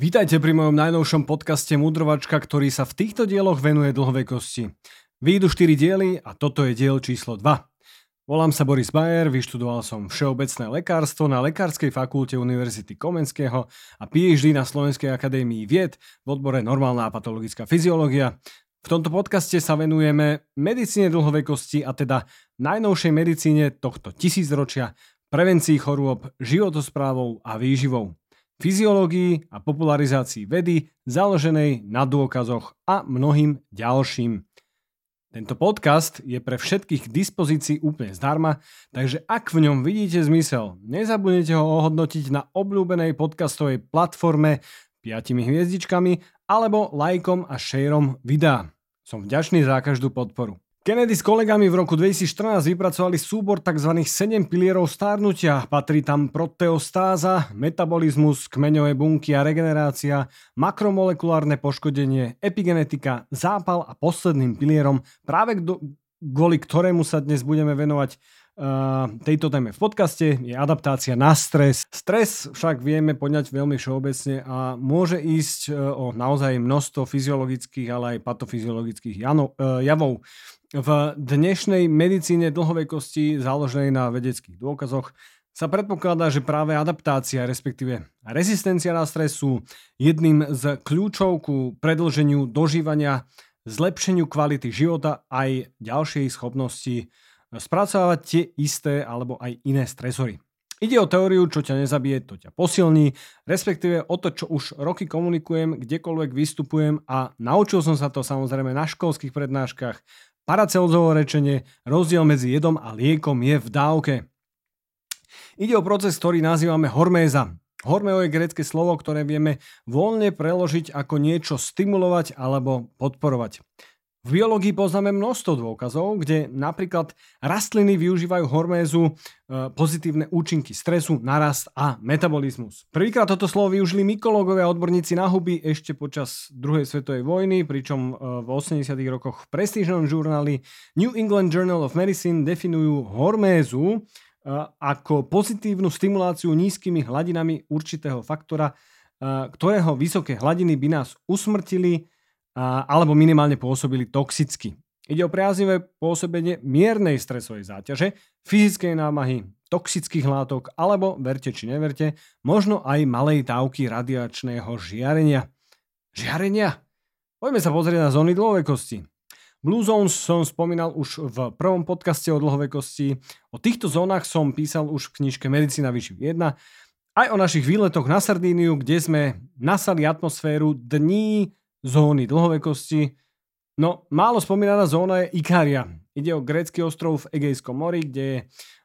Vítajte pri mojom najnovšom podcaste Mudrovačka, ktorý sa v týchto dieloch venuje dlhovekosti. Výjdu 4 diely a toto je diel číslo 2. Volám sa Boris Bayer, vyštudoval som všeobecné lekárstvo na Lekárskej fakulte Univerzity Komenského a PhD na Slovenskej akadémii vied v odbore normálna a patologická fyziológia. V tomto podcaste sa venujeme medicíne dlhovekosti a teda najnovšej medicíne tohto tisícročia, prevencii chorôb, životosprávou a výživou fyziológii a popularizácii vedy založenej na dôkazoch a mnohým ďalším. Tento podcast je pre všetkých k dispozícii úplne zdarma, takže ak v ňom vidíte zmysel, nezabudnite ho ohodnotiť na obľúbenej podcastovej platforme 5 hviezdičkami alebo lajkom a šejrom videa. Som vďačný za každú podporu. Kennedy s kolegami v roku 2014 vypracovali súbor tzv. 7 pilierov stárnutia. Patrí tam proteostáza, metabolizmus, kmeňové bunky a regenerácia, makromolekulárne poškodenie, epigenetika, zápal a posledným pilierom, práve kvôli ktorému sa dnes budeme venovať tejto téme v podcaste je adaptácia na stres. Stres však vieme poňať veľmi všeobecne a môže ísť e, o naozaj množstvo fyziologických, ale aj patofyziologických e, javov. V dnešnej medicíne dlhovekosti založenej na vedeckých dôkazoch sa predpokladá, že práve adaptácia, respektíve rezistencia na stres sú jedným z kľúčov ku predlženiu dožívania, zlepšeniu kvality života aj ďalšej schopnosti spracovať tie isté alebo aj iné stresory. Ide o teóriu, čo ťa nezabije, to ťa posilní, respektíve o to, čo už roky komunikujem, kdekoľvek vystupujem a naučil som sa to samozrejme na školských prednáškach. Paracelzovo rečenie, rozdiel medzi jedom a liekom je v dávke. Ide o proces, ktorý nazývame horméza. Hormeo je grecké slovo, ktoré vieme voľne preložiť ako niečo stimulovať alebo podporovať. V biológii poznáme množstvo dôkazov, kde napríklad rastliny využívajú hormézu e, pozitívne účinky stresu, narast a metabolizmus. Prvýkrát toto slovo využili mykológovia a odborníci na huby ešte počas druhej svetovej vojny, pričom e, v 80. rokoch v prestížnom žurnáli New England Journal of Medicine definujú hormézu e, ako pozitívnu stimuláciu nízkymi hladinami určitého faktora, ktorého vysoké hladiny by nás usmrtili alebo minimálne pôsobili toxicky. Ide o priaznivé pôsobenie miernej stresovej záťaže, fyzickej námahy, toxických látok alebo, verte či neverte, možno aj malej dávky radiačného žiarenia. Žiarenia? Poďme sa pozrieť na zóny dlhovekosti. Blue Zones som spomínal už v prvom podcaste o dlhovekosti. O týchto zónach som písal už v knižke Medicína vyšších 1. Aj o našich výletoch na Sardíniu, kde sme nasali atmosféru dní zóny dlhovekosti. No, málo spomínaná zóna je Ikaria. Ide o grécky ostrov v Egejskom mori, kde je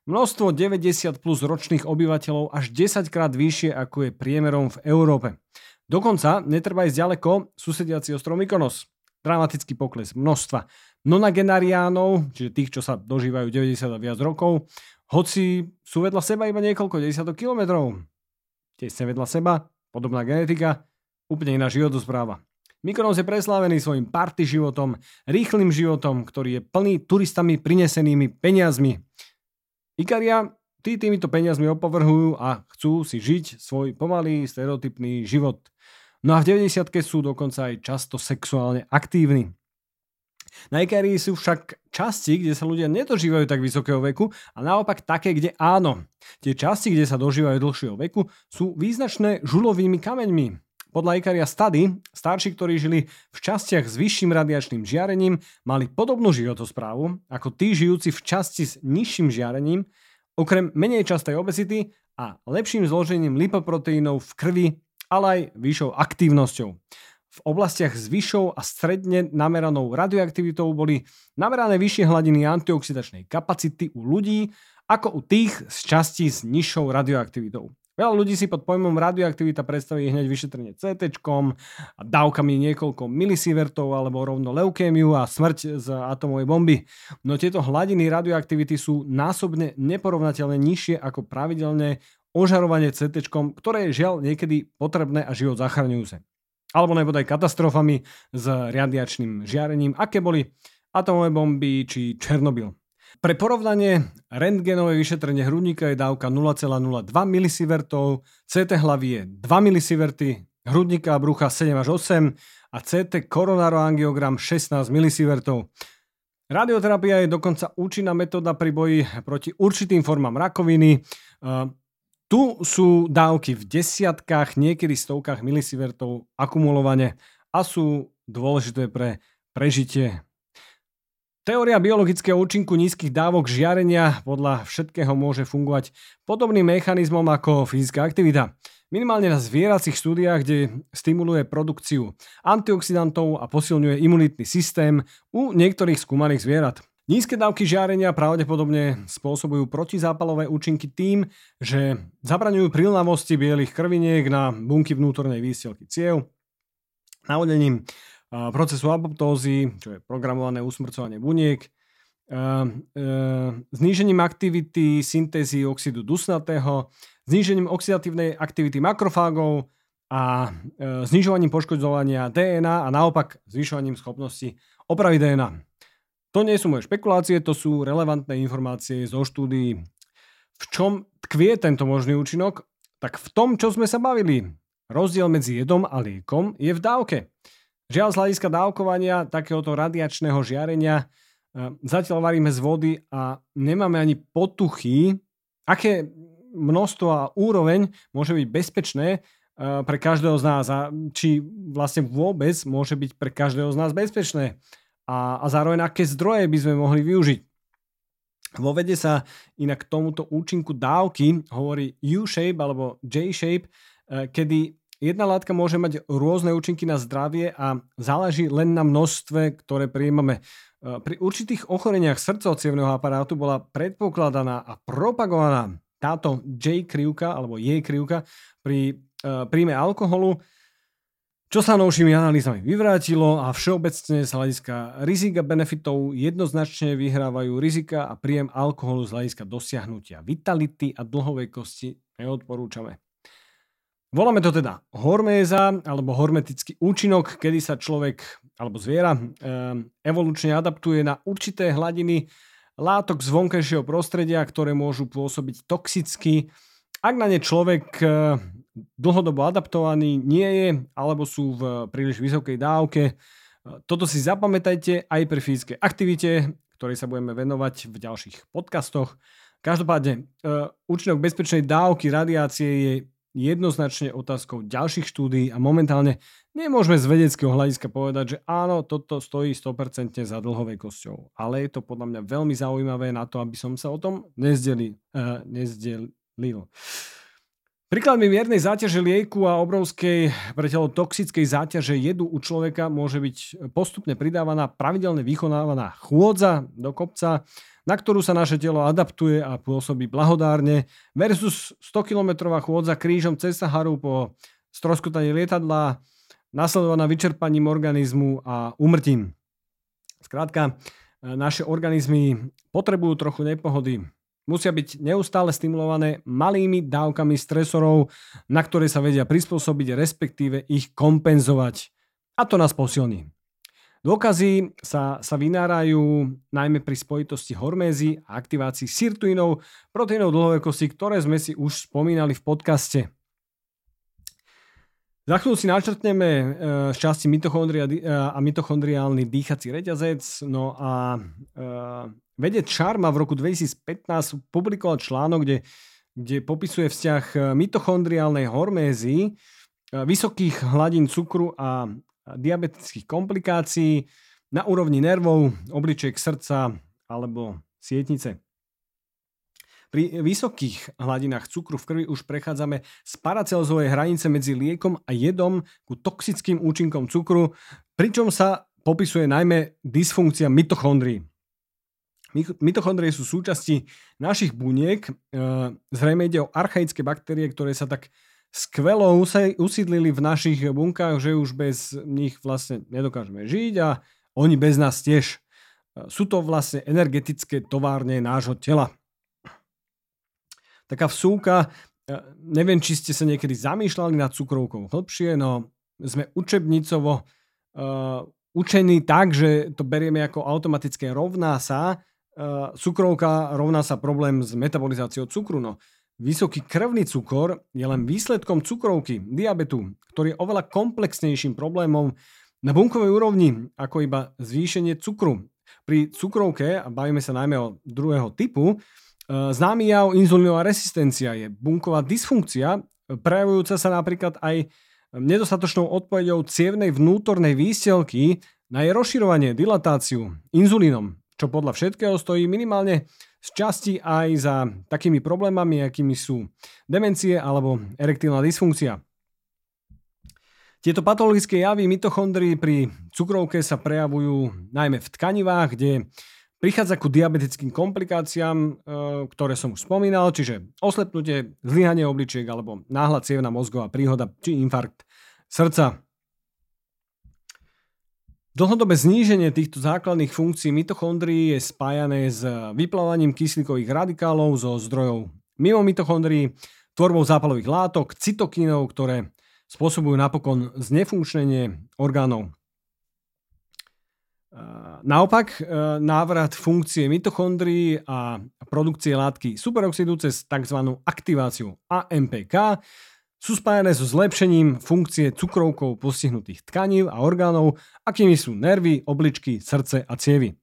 množstvo 90 plus ročných obyvateľov až 10 krát vyššie ako je priemerom v Európe. Dokonca netreba ísť ďaleko susediaci ostrov Mykonos. Dramatický pokles množstva nonagenariánov, čiže tých, čo sa dožívajú 90 a viac rokov, hoci sú vedľa seba iba niekoľko desiatok kilometrov. Tesne vedľa seba, podobná genetika, úplne iná životospráva. Mykonos je preslávený svojim party životom, rýchlým životom, ktorý je plný turistami prinesenými peniazmi. Ikaria tí týmito peniazmi opovrhujú a chcú si žiť svoj pomalý, stereotypný život. No a v 90 sú dokonca aj často sexuálne aktívni. Na Ikarii sú však časti, kde sa ľudia nedožívajú tak vysokého veku a naopak také, kde áno. Tie časti, kde sa dožívajú dlhšieho veku, sú význačné žulovými kameňmi. Podľa Ikaria Study, starší, ktorí žili v častiach s vyšším radiačným žiarením, mali podobnú životosprávu ako tí žijúci v časti s nižším žiarením, okrem menej častej obezity a lepším zložením lipoproteínov v krvi, ale aj vyššou aktívnosťou. V oblastiach s vyššou a stredne nameranou radioaktivitou boli namerané vyššie hladiny antioxidačnej kapacity u ľudí ako u tých z časti s nižšou radioaktivitou. Veľa ľudí si pod pojmom radioaktivita predstaví hneď vyšetrenie CT dávkami niekoľko milisievertov alebo rovno leukémiu a smrť z atomovej bomby. No tieto hladiny radioaktivity sú násobne neporovnateľne nižšie ako pravidelné ožarovanie CT, ktoré je žiaľ niekedy potrebné a život zachraňujúce. Alebo nebodaj katastrofami s radiačným žiarením, aké boli atomové bomby či Černobyl. Pre porovnanie, rentgenové vyšetrenie hrudníka je dávka 0,02 mSv, CT hlavy je 2 mSv, hrudníka a brucha 7 až 8 a CT koronaroangiogram 16 milisivertov. Radioterapia je dokonca účinná metóda pri boji proti určitým formám rakoviny. Tu sú dávky v desiatkách, niekedy stovkách milisivertov akumulovane a sú dôležité pre prežitie. Teória biologického účinku nízkych dávok žiarenia podľa všetkého môže fungovať podobným mechanizmom ako fyzická aktivita. Minimálne na zvieracích štúdiách, kde stimuluje produkciu antioxidantov a posilňuje imunitný systém u niektorých skúmaných zvierat. Nízke dávky žiarenia pravdepodobne spôsobujú protizápalové účinky tým, že zabraňujú prilnavosti bielých krviniek na bunky vnútornej výstielky ciev, navodením procesu apoptózy, čo je programované usmrcovanie buniek, znížením aktivity syntézy oxidu dusnatého, znížením oxidatívnej aktivity makrofágov a e, znižovaním poškodzovania DNA a naopak zvyšovaním schopnosti opravy DNA. To nie sú moje špekulácie, to sú relevantné informácie zo štúdií. V čom tkvie tento možný účinok? Tak v tom, čo sme sa bavili. Rozdiel medzi jedom a liekom je v dávke. Žiaľ z hľadiska dávkovania takéhoto radiačného žiarenia e, zatiaľ varíme z vody a nemáme ani potuchy, aké množstvo a úroveň môže byť bezpečné eh, pre každého z nás? A či vlastne vôbec môže byť pre každého z nás bezpečné? A, a zároveň aké zdroje by sme mohli využiť. Vo vede sa inak tomuto účinku dávky hovorí U-shape alebo J-shape, eh, kedy jedna látka môže mať rôzne účinky na zdravie a záleží len na množstve, ktoré prijímame. Eh, pri určitých ochoreniach srdcov aparátu bola predpokladaná a propagovaná táto J krivka alebo J krivka pri uh, príjme alkoholu, čo sa novšími analýzami vyvrátilo a všeobecne z hľadiska rizika benefitov jednoznačne vyhrávajú rizika a príjem alkoholu z hľadiska dosiahnutia vitality a dlhovej kosti neodporúčame. Voláme to teda horméza alebo hormetický účinok, kedy sa človek alebo zviera e, evolučne adaptuje na určité hladiny látok z vonkajšieho prostredia, ktoré môžu pôsobiť toxicky. Ak na ne človek e, dlhodobo adaptovaný nie je, alebo sú v príliš vysokej dávke, e, toto si zapamätajte aj pri fyzickej aktivite, ktorej sa budeme venovať v ďalších podcastoch. Každopádne, účinok bezpečnej dávky radiácie je jednoznačne otázkou ďalších štúdií a momentálne nemôžeme z vedeckého hľadiska povedať, že áno, toto stojí 100% za dlhovej kosťou. Ale je to podľa mňa veľmi zaujímavé na to, aby som sa o tom nezdelil. Uh, nezdelil. Príkladmi miernej záťaže lieku a obrovskej pre toxickej záťaže jedu u človeka môže byť postupne pridávaná pravidelne vykonávaná chôdza do kopca, na ktorú sa naše telo adaptuje a pôsobí blahodárne, versus 100-kilometrová chôdza krížom cez Saharu po stroskotaní lietadla, nasledovaná vyčerpaním organizmu a umrtím. Skrátka, e, naše organizmy potrebujú trochu nepohody. Musia byť neustále stimulované malými dávkami stresorov, na ktoré sa vedia prispôsobiť, respektíve ich kompenzovať. A to nás posilní. Dôkazy sa, sa vynárajú najmä pri spojitosti hormézy a aktivácii sirtuinov, proteínov dlhovej kosti, ktoré sme si už spomínali v podcaste. Za chvíľu si načrtneme e, časti mitochondria e, a mitochondriálny dýchací reťazec. No a e, vedec Sharma v roku 2015 publikoval článok, kde, kde popisuje vzťah mitochondriálnej hormézy, vysokých hladín cukru a diabetických komplikácií na úrovni nervov, obličiek srdca alebo sietnice. Pri vysokých hladinách cukru v krvi už prechádzame z paracelzovej hranice medzi liekom a jedom ku toxickým účinkom cukru, pričom sa popisuje najmä dysfunkcia mitochondrií. Mitochondrie sú súčasti našich buniek. E, zrejme ide o archaické baktérie, ktoré sa tak skvelo usídlili v našich bunkách, že už bez nich vlastne nedokážeme žiť a oni bez nás tiež. Sú to vlastne energetické továrne nášho tela. Taká vsúka, e, neviem, či ste sa niekedy zamýšľali nad cukrovkou hĺbšie, no sme učebnicovo uh, učení tak, že to berieme ako automatické rovná sa, uh, cukrovka rovná sa problém s metabolizáciou cukru. No, Vysoký krvný cukor je len výsledkom cukrovky, diabetu, ktorý je oveľa komplexnejším problémom na bunkovej úrovni ako iba zvýšenie cukru. Pri cukrovke, a bavíme sa najmä o druhého typu, e, známy jav inzulínová rezistencia je bunková dysfunkcia, prejavujúca sa napríklad aj nedostatočnou odpovedou cievnej vnútornej výstelky na jej rozširovanie, dilatáciu inzulínom, čo podľa všetkého stojí minimálne z časti aj za takými problémami, akými sú demencie alebo erektívna dysfunkcia. Tieto patologické javy mitochondrií pri cukrovke sa prejavujú najmä v tkanivách, kde prichádza ku diabetickým komplikáciám, e, ktoré som už spomínal, čiže oslepnutie, zlyhanie obličiek alebo náhla cievna mozgová príhoda či infarkt srdca. Dlhodobé zníženie týchto základných funkcií mitochondrií je spájané s vyplávaním kyslíkových radikálov zo zdrojov mimo mitochondrií, tvorbou zápalových látok, cytokínov, ktoré spôsobujú napokon znefunkčnenie orgánov. Naopak, e, návrat funkcie mitochondrií a produkcie látky superoxidu cez tzv. aktiváciu AMPK sú spájane so zlepšením funkcie cukrovkou postihnutých tkaní a orgánov, akými sú nervy, obličky, srdce a cievy.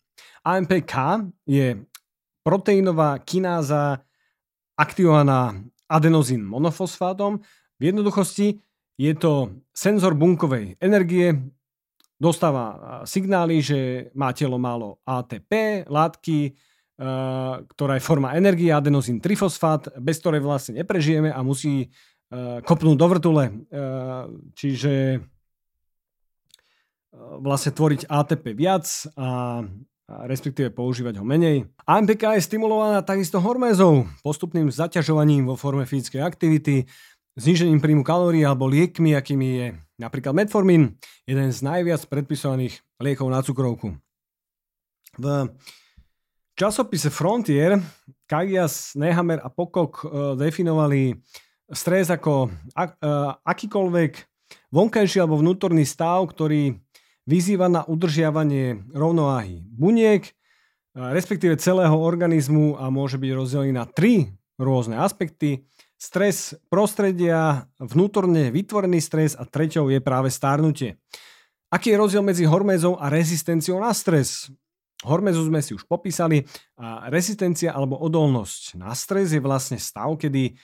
AMPK je proteínová kináza aktivovaná adenozín monofosfátom. V jednoduchosti je to senzor bunkovej energie, dostáva signály, že má telo málo ATP, látky, ktorá je forma energie, adenozín trifosfát, bez ktorej vlastne neprežijeme a musí uh, kopnúť do vrtule. Čiže vlastne tvoriť ATP viac a respektíve používať ho menej. AMPK je stimulovaná takisto hormézou, postupným zaťažovaním vo forme fyzickej aktivity, znížením príjmu kalórií alebo liekmi, akými je napríklad metformín, jeden z najviac predpisovaných liekov na cukrovku. V časopise Frontier Kagias, Nehammer a Pokok definovali stres ako ak, uh, akýkoľvek vonkajší alebo vnútorný stav, ktorý vyzýva na udržiavanie rovnováhy buniek, uh, respektíve celého organizmu a môže byť rozdelený na tri rôzne aspekty. Stres prostredia, vnútorne vytvorený stres a treťou je práve stárnutie. Aký je rozdiel medzi hormézou a rezistenciou na stres? Hormézu sme si už popísali a rezistencia alebo odolnosť na stres je vlastne stav, kedy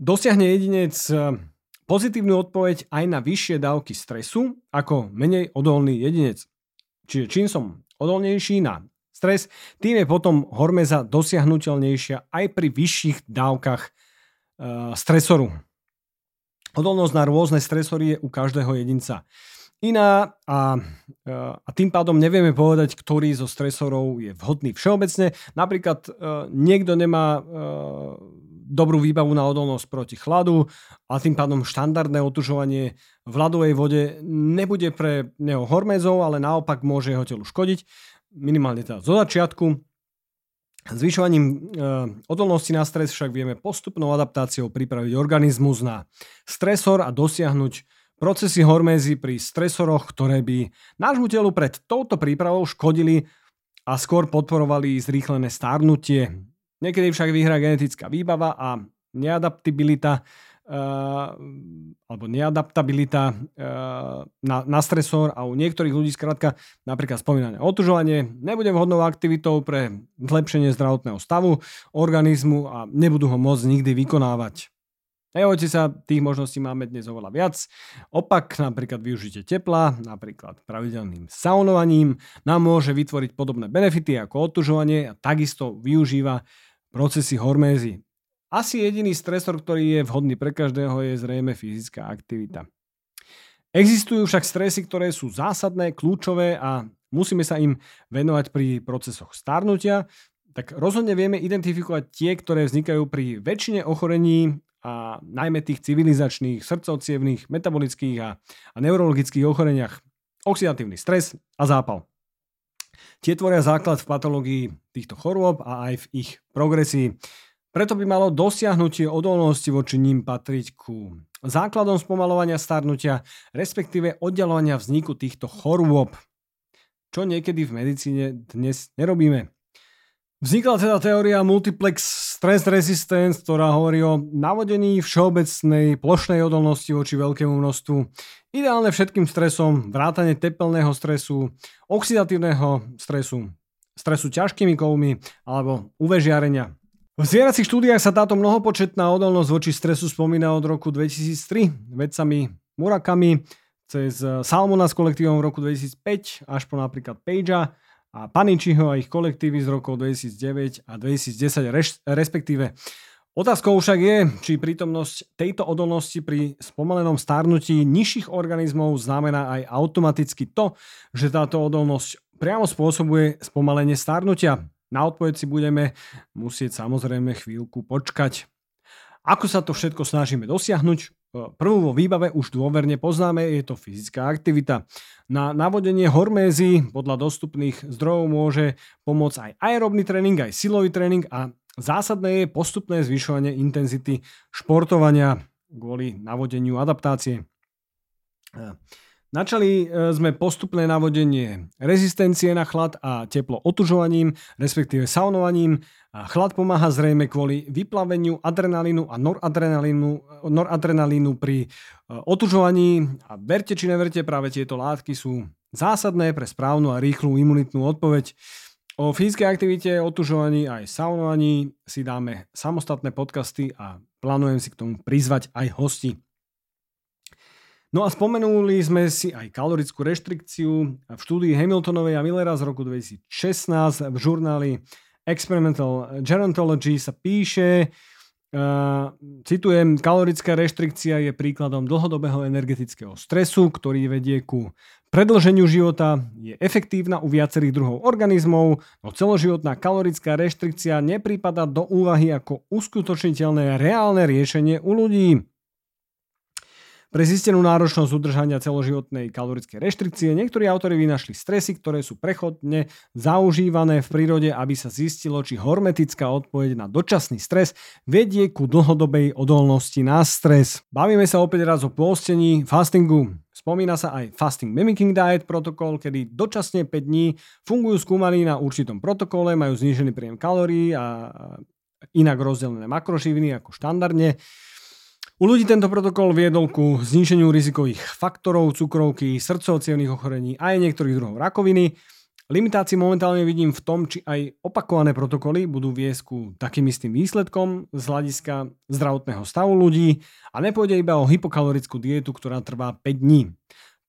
Dosiahne jedinec eh, pozitívnu odpoveď aj na vyššie dávky stresu ako menej odolný jedinec. Čiže čím som odolnejší na stres, tým je potom hormeza dosiahnutelnejšia aj pri vyšších dávkach stresoru. Odolnosť na rôzne stresory je u každého jedinca iná a, eh, a tým pádom nevieme povedať, ktorý zo stresorov je vhodný všeobecne. Napríklad niekto nemá dobrú výbavu na odolnosť proti chladu a tým pádom štandardné otužovanie v ľadovej vode nebude pre neho hormézov, ale naopak môže jeho telu škodiť, minimálne teda zo začiatku. Zvyšovaním e, odolnosti na stres však vieme postupnou adaptáciou pripraviť organizmus na stresor a dosiahnuť procesy hormézy pri stresoroch, ktoré by nášmu telu pred touto prípravou škodili a skôr podporovali zrýchlené stárnutie, Niekedy však vyhrá genetická výbava a neadaptabilita uh, alebo neadaptabilita uh, na, na stresor a u niektorých ľudí skrátka napríklad spomínané otužovanie nebude vhodnou aktivitou pre zlepšenie zdravotného stavu organizmu a nebudú ho môcť nikdy vykonávať. Nebojte sa, tých možností máme dnes oveľa viac. Opak, napríklad využite tepla, napríklad pravidelným saunovaním, nám môže vytvoriť podobné benefity ako otužovanie a takisto využíva procesy hormézy. Asi jediný stresor, ktorý je vhodný pre každého, je zrejme fyzická aktivita. Existujú však stresy, ktoré sú zásadné, kľúčové a musíme sa im venovať pri procesoch starnutia, tak rozhodne vieme identifikovať tie, ktoré vznikajú pri väčšine ochorení a najmä tých civilizačných, srdcovcievných, metabolických a, a neurologických ochoreniach. Oxidatívny stres a zápal. Tie tvoria základ v patológii týchto chorôb a aj v ich progresii. Preto by malo dosiahnutie odolnosti voči ním patriť ku základom spomalovania starnutia, respektíve oddalovania vzniku týchto chorôb, čo niekedy v medicíne dnes nerobíme. Vznikla teda teória multiplex Stress Resistance, ktorá hovorí o navodení všeobecnej plošnej odolnosti voči veľkému množstvu. Ideálne všetkým stresom, vrátane tepelného stresu, oxidatívneho stresu, stresu ťažkými kovmi alebo UV žiarenia. V zvieracích štúdiách sa táto mnohopočetná odolnosť voči stresu spomína od roku 2003 vedcami Murakami cez Salmona s kolektívom v roku 2005 až po napríklad Pagea a Paničiho a ich kolektívy z rokov 2009 a 2010 reš, respektíve. Otázkou však je, či prítomnosť tejto odolnosti pri spomalenom stárnutí nižších organizmov znamená aj automaticky to, že táto odolnosť priamo spôsobuje spomalenie stárnutia. Na odpoveď si budeme musieť samozrejme chvíľku počkať. Ako sa to všetko snažíme dosiahnuť? Prvú vo výbave už dôverne poznáme, je to fyzická aktivita. Na navodenie hormézy podľa dostupných zdrojov môže pomôcť aj aerobný tréning, aj silový tréning a zásadné je postupné zvyšovanie intenzity športovania kvôli navodeniu adaptácie. Načali e, sme postupné navodenie rezistencie na chlad a teplo otužovaním, respektíve saunovaním. Chlad pomáha zrejme kvôli vyplaveniu adrenalínu a noradrenalínu, noradrenalínu pri e, otužovaní. A verte či neverte, práve tieto látky sú zásadné pre správnu a rýchlu imunitnú odpoveď. O fyzickej aktivite, otužovaní aj saunovaní si dáme samostatné podcasty a plánujem si k tomu prizvať aj hosti. No a spomenuli sme si aj kalorickú reštrikciu. V štúdii Hamiltonovej a Millera z roku 2016 v žurnáli Experimental Gerontology sa píše, uh, citujem, kalorická reštrikcia je príkladom dlhodobého energetického stresu, ktorý vedie ku predlženiu života, je efektívna u viacerých druhov organizmov, no celoživotná kalorická reštrikcia neprípada do úvahy ako uskutočniteľné reálne riešenie u ľudí. Pre zistenú náročnosť udržania celoživotnej kalorickej reštrikcie niektorí autori vynašli stresy, ktoré sú prechodne zaužívané v prírode, aby sa zistilo, či hormetická odpoveď na dočasný stres vedie ku dlhodobej odolnosti na stres. Bavíme sa opäť raz o pôstení, fastingu. Spomína sa aj Fasting Mimicking Diet protokol, kedy dočasne 5 dní fungujú skúmaní na určitom protokole, majú znížený príjem kalórií a inak rozdelené makroživiny ako štandardne. U ľudí tento protokol viedol ku zníženiu rizikových faktorov, cukrovky, srdcov, ochorení a aj niektorých druhov rakoviny. Limitácie momentálne vidím v tom, či aj opakované protokoly budú viesť ku takým istým výsledkom z hľadiska zdravotného stavu ľudí a nepôjde iba o hypokalorickú dietu, ktorá trvá 5 dní.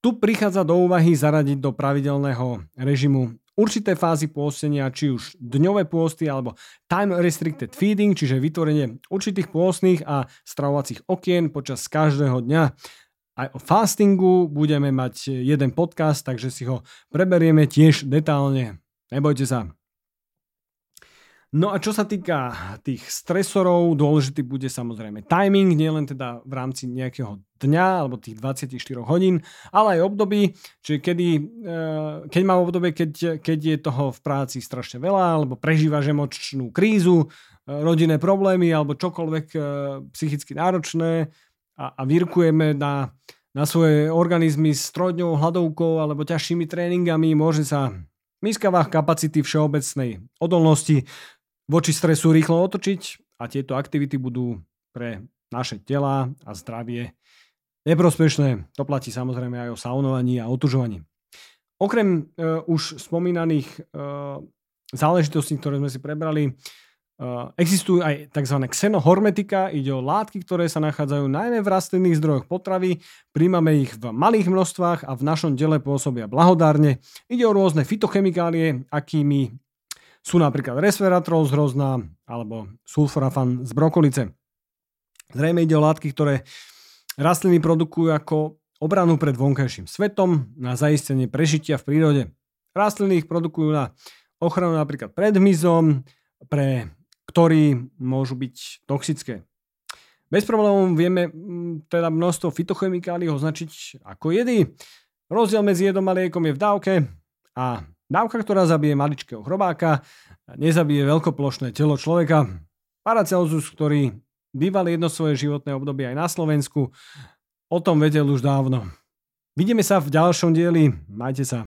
Tu prichádza do úvahy zaradiť do pravidelného režimu určité fázy pôstenia, či už dňové pôsty alebo time restricted feeding, čiže vytvorenie určitých pôstnych a stravovacích okien počas každého dňa. Aj o fastingu budeme mať jeden podcast, takže si ho preberieme tiež detálne. Nebojte sa. No a čo sa týka tých stresorov, dôležitý bude samozrejme timing, nielen teda v rámci nejakého dňa alebo tých 24 hodín, ale aj období, čiže kedy, eh, keď má obdobie, keď, keď je toho v práci strašne veľa, alebo prežívaš emočnú krízu, eh, rodinné problémy alebo čokoľvek eh, psychicky náročné a, a virkujeme na, na svoje organizmy s trojdňovou hladovkou alebo ťažšími tréningami, môže sa Miskavách kapacity všeobecnej odolnosti voči stresu rýchlo otočiť a tieto aktivity budú pre naše tela a zdravie neprospešné. To platí samozrejme aj o saunovaní a otužovaní. Okrem e, už spomínaných e, záležitostí, ktoré sme si prebrali, e, existujú aj tzv. xenohormetika, ide o látky, ktoré sa nachádzajú najmä v rastlinných zdrojoch potravy, príjmame ich v malých množstvách a v našom tele pôsobia blahodárne. Ide o rôzne fitochemikálie, akými sú napríklad resveratrol z hrozná alebo sulforafan z brokolice. Zrejme ide o látky, ktoré rastliny produkujú ako obranu pred vonkajším svetom na zaistenie prežitia v prírode. Rastliny ich produkujú na ochranu napríklad pred hmyzom, pre ktorý môžu byť toxické. Bez problémov vieme mm, teda množstvo fitochemikálií označiť ako jedy. Rozdiel medzi jedom a liekom je v dávke a Dávka, ktorá zabije maličkého chrobáka, nezabije veľkoplošné telo človeka. Paracelsus, ktorý býval jedno svoje životné obdobie aj na Slovensku, o tom vedel už dávno. Vidíme sa v ďalšom dieli. Majte sa.